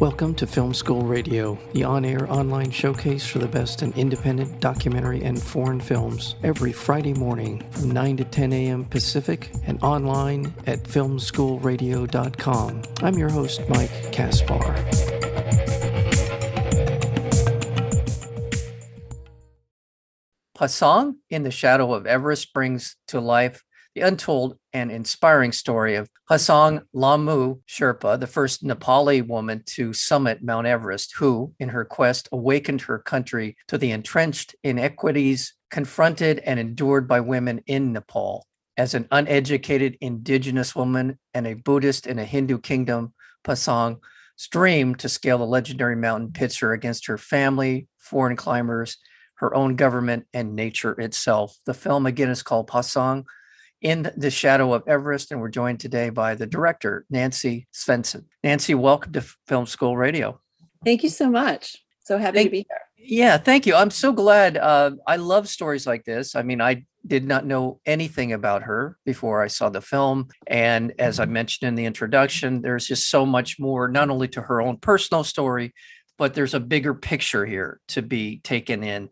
Welcome to Film School Radio, the on air online showcase for the best in independent documentary and foreign films, every Friday morning from 9 to 10 a.m. Pacific and online at filmschoolradio.com. I'm your host, Mike Kaspar. Pasang in the Shadow of Everest brings to life the untold and inspiring story of Pasang Lhamu Sherpa, the first Nepali woman to summit Mount Everest, who, in her quest, awakened her country to the entrenched inequities confronted and endured by women in Nepal. As an uneducated indigenous woman and a Buddhist in a Hindu kingdom, Pasang's dream to scale the legendary mountain pits her against her family, foreign climbers, her own government, and nature itself. The film again is called Pasang in the shadow of Everest. And we're joined today by the director, Nancy Svendsen. Nancy, welcome to Film School Radio. Thank you so much. So happy thank, to be here. Yeah, thank you. I'm so glad. Uh, I love stories like this. I mean, I did not know anything about her before I saw the film. And as I mentioned in the introduction, there's just so much more, not only to her own personal story, but there's a bigger picture here to be taken in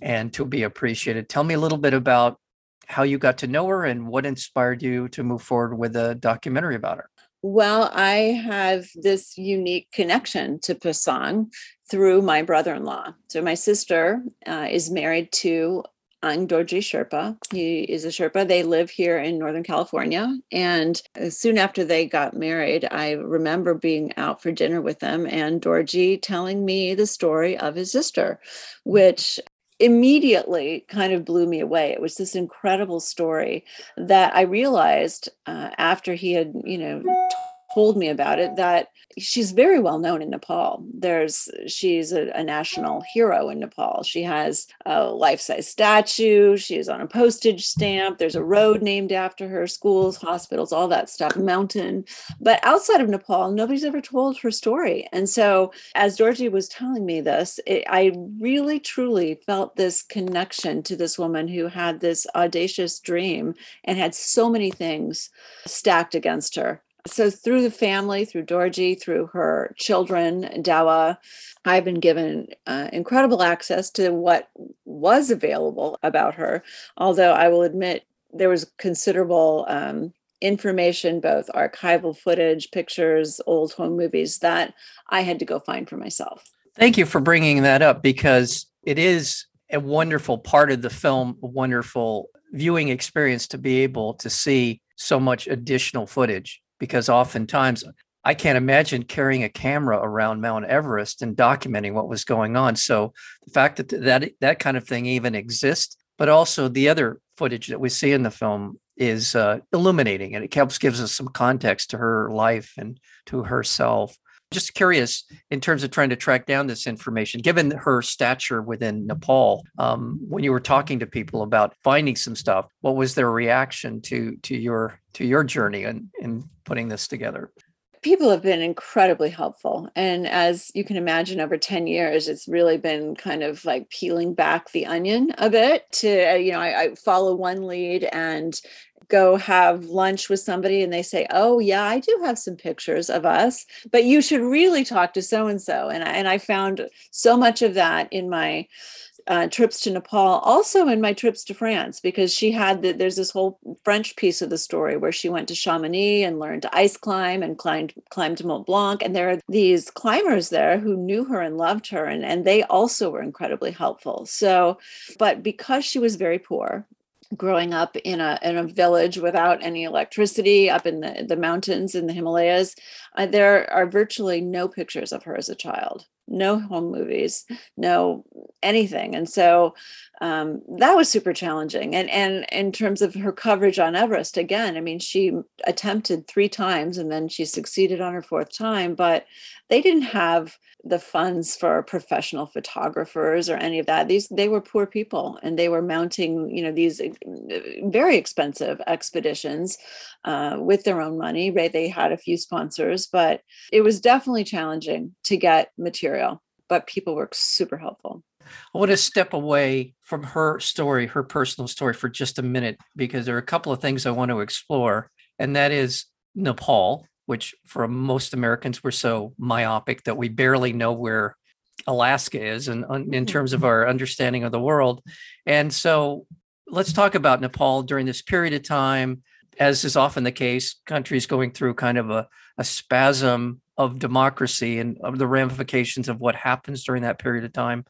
and to be appreciated. Tell me a little bit about how you got to know her and what inspired you to move forward with a documentary about her. Well, I have this unique connection to Pasang through my brother in law. So, my sister uh, is married to Ang Dorji Sherpa. He is a Sherpa. They live here in Northern California. And soon after they got married, I remember being out for dinner with them and Dorji telling me the story of his sister, which immediately kind of blew me away. It was this incredible story that I realized uh, after he had, you know, told me about it that she's very well known in Nepal. There's she's a, a national hero in Nepal. She has a life-size statue. She's on a postage stamp. There's a road named after her, schools, hospitals, all that stuff, mountain. But outside of Nepal, nobody's ever told her story. And so, as Dorji was telling me this, it, I really truly felt this connection to this woman who had this audacious dream and had so many things stacked against her so through the family, through Dorji, through her children, Dawa, I've been given uh, incredible access to what was available about her. Although I will admit there was considerable um, information, both archival footage, pictures, old home movies that I had to go find for myself. Thank you for bringing that up because it is a wonderful part of the film, a wonderful viewing experience to be able to see so much additional footage because oftentimes I can't imagine carrying a camera around Mount Everest and documenting what was going on. So the fact that that that kind of thing even exists, but also the other footage that we see in the film is uh, illuminating and it helps gives us some context to her life and to herself. Just curious in terms of trying to track down this information, given her stature within Nepal, um, when you were talking to people about finding some stuff, what was their reaction to to your to your journey and in putting this together? people have been incredibly helpful and as you can imagine over 10 years it's really been kind of like peeling back the onion a bit to uh, you know I, I, follow one lead and go have lunch with somebody and they say, "Oh yeah, I do have some pictures of us, but you should really talk to so and so." And and I found so much of that in my uh, trips to Nepal, also in my trips to France, because she had the, there's this whole French piece of the story where she went to Chamonix and learned to ice climb and climbed climbed Mont Blanc, and there are these climbers there who knew her and loved her, and and they also were incredibly helpful. So, but because she was very poor growing up in a in a village without any electricity up in the, the mountains in the Himalayas, uh, there are virtually no pictures of her as a child, no home movies, no anything. And so um, that was super challenging. And and in terms of her coverage on Everest, again, I mean, she attempted three times and then she succeeded on her fourth time, but they didn't have the funds for professional photographers or any of that these they were poor people and they were mounting you know these eh, very expensive expeditions uh, with their own money right they had a few sponsors but it was definitely challenging to get material but people were super helpful I want to step away from her story, her personal story, for just a minute, because there are a couple of things I want to explore. And that is Nepal, which for most Americans, we're so myopic that we barely know where Alaska is and in Mm-hmm. terms of our understanding of the world. And so let's talk about Nepal during this period of time. As is often the case, countries going through kind of a, a spasm of democracy and of the ramifications of what happens during that period of time.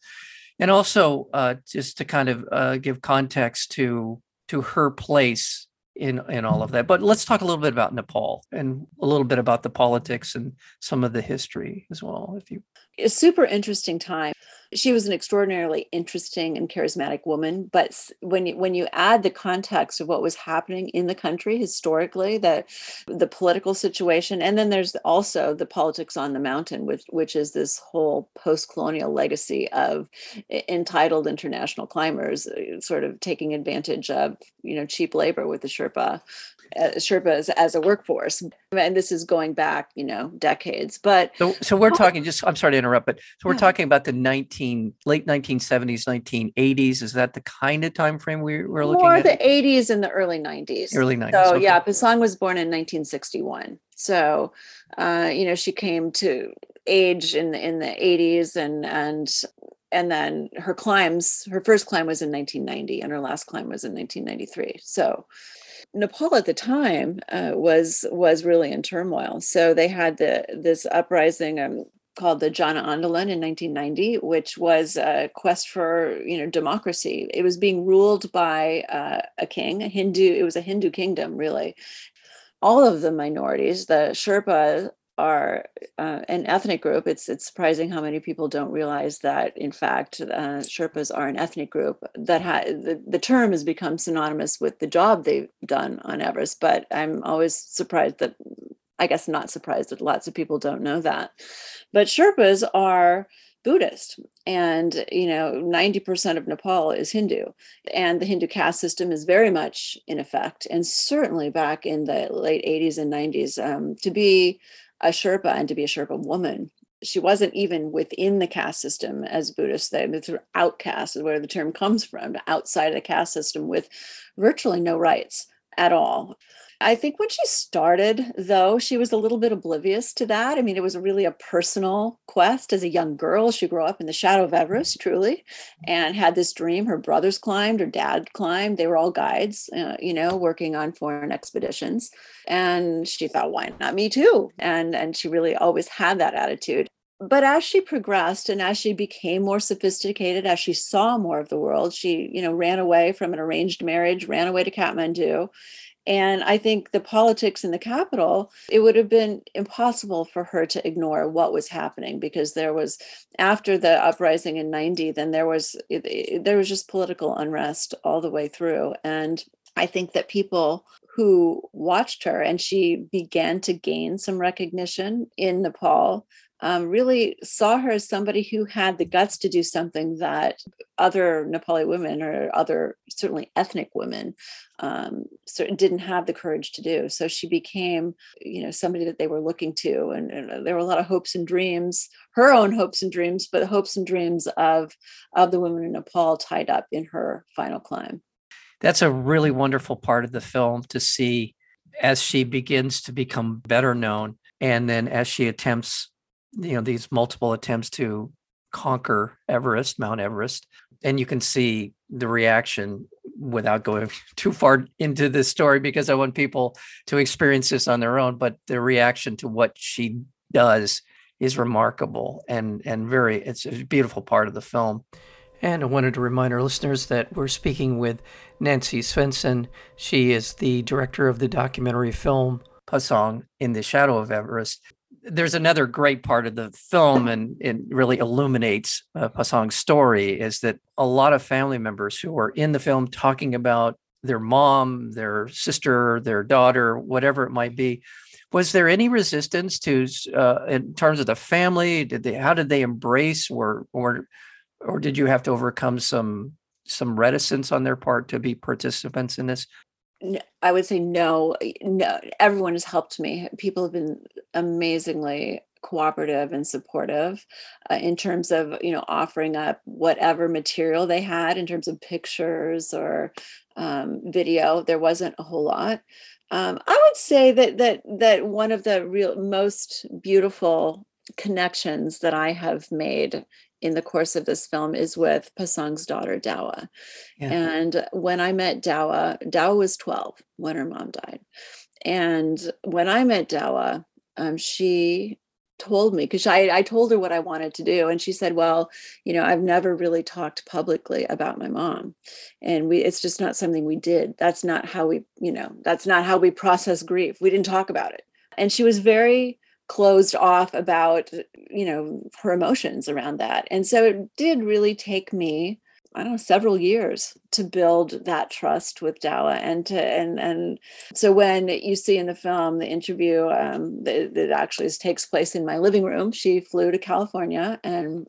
And also, uh, just to kind of uh, give context to to her place in in all of that. But let's talk a little bit about Nepal and a little bit about the politics and some of the history as well, if you a super interesting time. She was an extraordinarily interesting and charismatic woman, but when you when you add the context of what was happening in the country historically, that the political situation, and then there's also the politics on the mountain, which which is this whole post-colonial legacy of entitled international climbers, uh, sort of taking advantage of you know cheap labor with the Sherpa Sherpas as a workforce, and this is going back you know decades, but So, so we're Well- talking just, I'm sorry to interrupt, but so we're Yeah. talking about the 19, late 1970s, 1980s. Is that the kind of time frame we were looking more at? the 80s and the early 90s Early 90s. so okay. yeah pasang was born in 1961 so uh you know she came to age in the in the 80s and and and then her climbs her first climb was in 1990 and her last climb was in 1993 so nepal at the time uh, was was really in turmoil so they had the this uprising um, called the Jana Andolan in 1990, which was a quest for you know democracy. It was being ruled by uh, a king, a Hindu. It was a Hindu kingdom, really. All of the minorities, the Sherpa, are uh, an ethnic group. It's it's surprising how many people don't realize that. In fact, uh, Sherpas are an ethnic group that ha- the the term has become synonymous with the job they've done on Everest. But I'm always surprised that I guess not surprised that lots of people don't know that. But Sherpas are Buddhist, and you know, 90% of Nepal is Hindu, and the Hindu caste system is very much in effect. And certainly back in the late 80s and 90s, um, to be a Sherpa and to be a Sherpa woman, she wasn't even within the caste system as Buddhists. They it's sort of outcast is where the term comes from, outside of the caste system with virtually no rights at all. I think when she started, though, she was a little bit oblivious to that. I mean, it was really a personal quest as a young girl. She grew up in the shadow of Everest, truly, and had this dream. Her brothers climbed, her dad climbed. They were all guides, uh, you know, working on foreign expeditions. And she thought, why not me too? And and she really always had that attitude but as she progressed and as she became more sophisticated as she saw more of the world she you know ran away from an arranged marriage ran away to kathmandu and i think the politics in the capital it would have been impossible for her to ignore what was happening because there was after the uprising in 90 then there was it, it, there was just political unrest all the way through. And i think that people who watched her and she began to gain some recognition in nepal um, really saw her as somebody who had the guts to do something that other Nepali women or other certainly ethnic women um, didn't have the courage to do. So she became, you know, somebody that they were looking to, and, and there were a lot of hopes and dreams, her own hopes and dreams, but hopes and dreams of of the women in Nepal tied up in her final climb. That's a really wonderful part of the film to see as she begins to become better known, and then as she attempts you know these multiple attempts to conquer Everest, Mount Everest, and you can see the reaction without going too far into this story because I want people to experience this on their own. But the reaction to what she does is remarkable and and very it's a beautiful part of the film. And I wanted to remind our listeners that we're speaking with Nancy Svendsen. She is the director of the documentary film Pasang in the Shadow of Everest there's another great part of the film and it really illuminates uh, Pasang's story is that a lot of family members who are in the film talking about their mom, their sister, their daughter, whatever it might be. Was there any resistance to, uh, in terms of the family? Did they, how did they embrace, or, or, or did you have to overcome some, some reticence on their part to be participants in this? I would say no, no. Everyone has helped me. People have been amazingly cooperative and supportive uh, in terms of you know offering up whatever material they had in terms of pictures or um, video there wasn't a whole lot um, i would say that that that one of the real most beautiful connections that i have made in the course of this film is with Pasang's daughter Dawa. Yeah. And when I met Dawa, Dawa was 12 when her mom died. And when I met Dawa, um, she told me because I, I told her what I wanted to do. And she said, Well, you know, I've never really talked publicly about my mom. And we it's just not something we did. That's not how we, you know, that's not how we process grief. We didn't talk about it. And she was very closed off about you know her emotions around that and so it did really take me I don't know several years to build that trust with Dawa and to and and so when you see in the film the interview um, that, that actually takes place in my living room, she flew to California and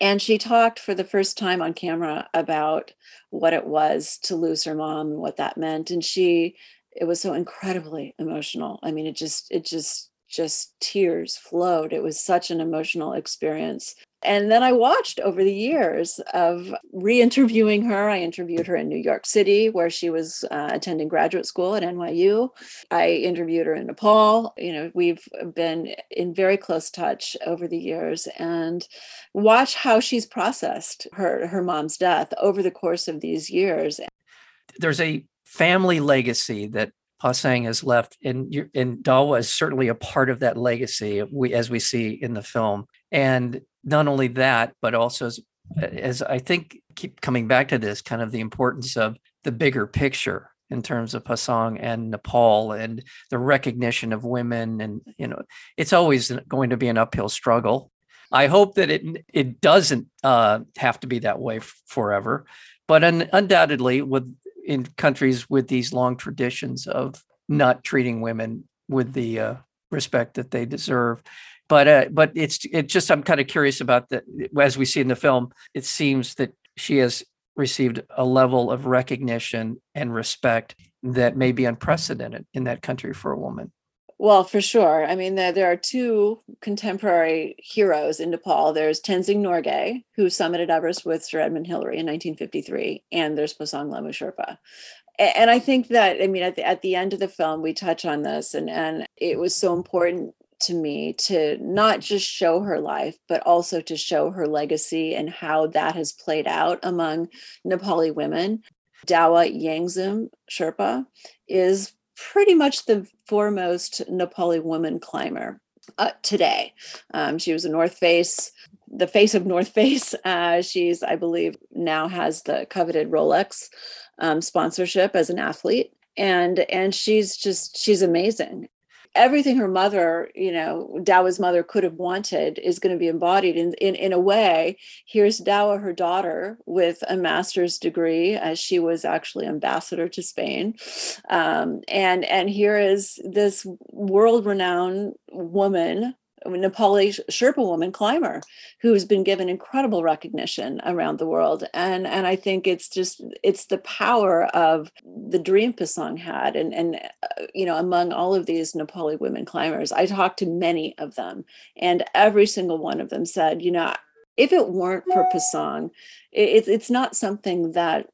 and she talked for the first time on camera about what it was to lose her mom and what that meant and she it was so incredibly emotional. I mean it just it just just tears flowed. It was such an emotional experience. And then I watched over the years of re interviewing her. I interviewed her in New York City, where she was uh, attending graduate school at NYU. I interviewed her in Nepal. You know, we've been in very close touch over the years and watch how she's processed her, her mom's death over the course of these years. There's a family legacy that Pasang has left, and you and Dawa is certainly a part of that legacy. We as we see in the film, and not only that, but also as as I think keep coming back to this kind of the importance of the bigger picture in terms of Pasang and Nepal and the recognition of women, and you know, it's always going to be an uphill struggle. I hope that it it doesn't uh, have to be that way f- forever, but un- undoubtedly, with in countries with these long traditions of not treating women with the uh, respect that they deserve. But uh, but it's it just I'm kind of curious about that. As we see in the film, it seems that she has received a level of recognition and respect that may be unprecedented in that country for a woman. Well, for sure. I mean, there, there are two contemporary heroes in Nepal. There's Tenzing Norgay, who summited Everest with Sir Edmund Hillary in 1953, and there's Pasang Lhamu Sherpa. And I think that, I mean, at the, at the end of the film, we touch on this, and, and it was so important to me to not just show her life, but also to show her legacy and how that has played out among Nepali women. Dawa Yangzum Sherpa is pretty much the foremost Nepali woman climber uh, today. Um, she was a North Face, the face of North Face. Uh, she's, I believe, now has the coveted Rolex um, sponsorship as an athlete. And and she's just she's amazing everything her mother, you know, Dawa's mother could have wanted is going to be embodied in, in, in a way. Here's Dawa, her daughter, with a master's degree, as she was actually ambassador to Spain. Um, and, and here is this world renowned woman Nepali Sherpa woman climber who's been given incredible recognition around the world. And, and I think it's just, it's the power of the dream Pasang had. And, and uh, you know, among all of these Nepali women climbers, I talked to many of them and every single one of them said, you know, if it weren't for Pasang, it, it's not something that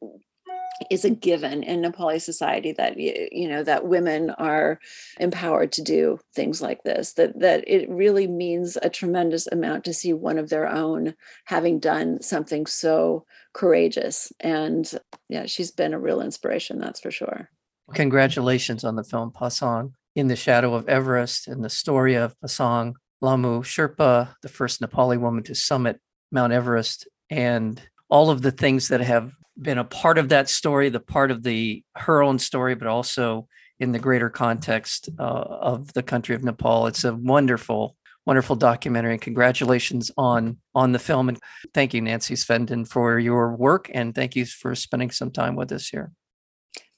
is a given in Nepali society that you know that women are empowered to do things like this that that it really means a tremendous amount to see one of their own having done something so courageous. And yeah she's been a real inspiration that's for sure. Congratulations on the film Pasang in the shadow of Everest and the story of Pasang Lhamu Sherpa the first Nepali woman to summit Mount Everest and all of the things that have been a part of that story, the part of the her own story, but also in the greater context uh, of the country of Nepal. It's a wonderful, wonderful documentary, congratulations on on the film. And thank you, Nancy Svendsen, for your work, and thank you for spending some time with us here.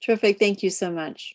Terrific. Thank you so much.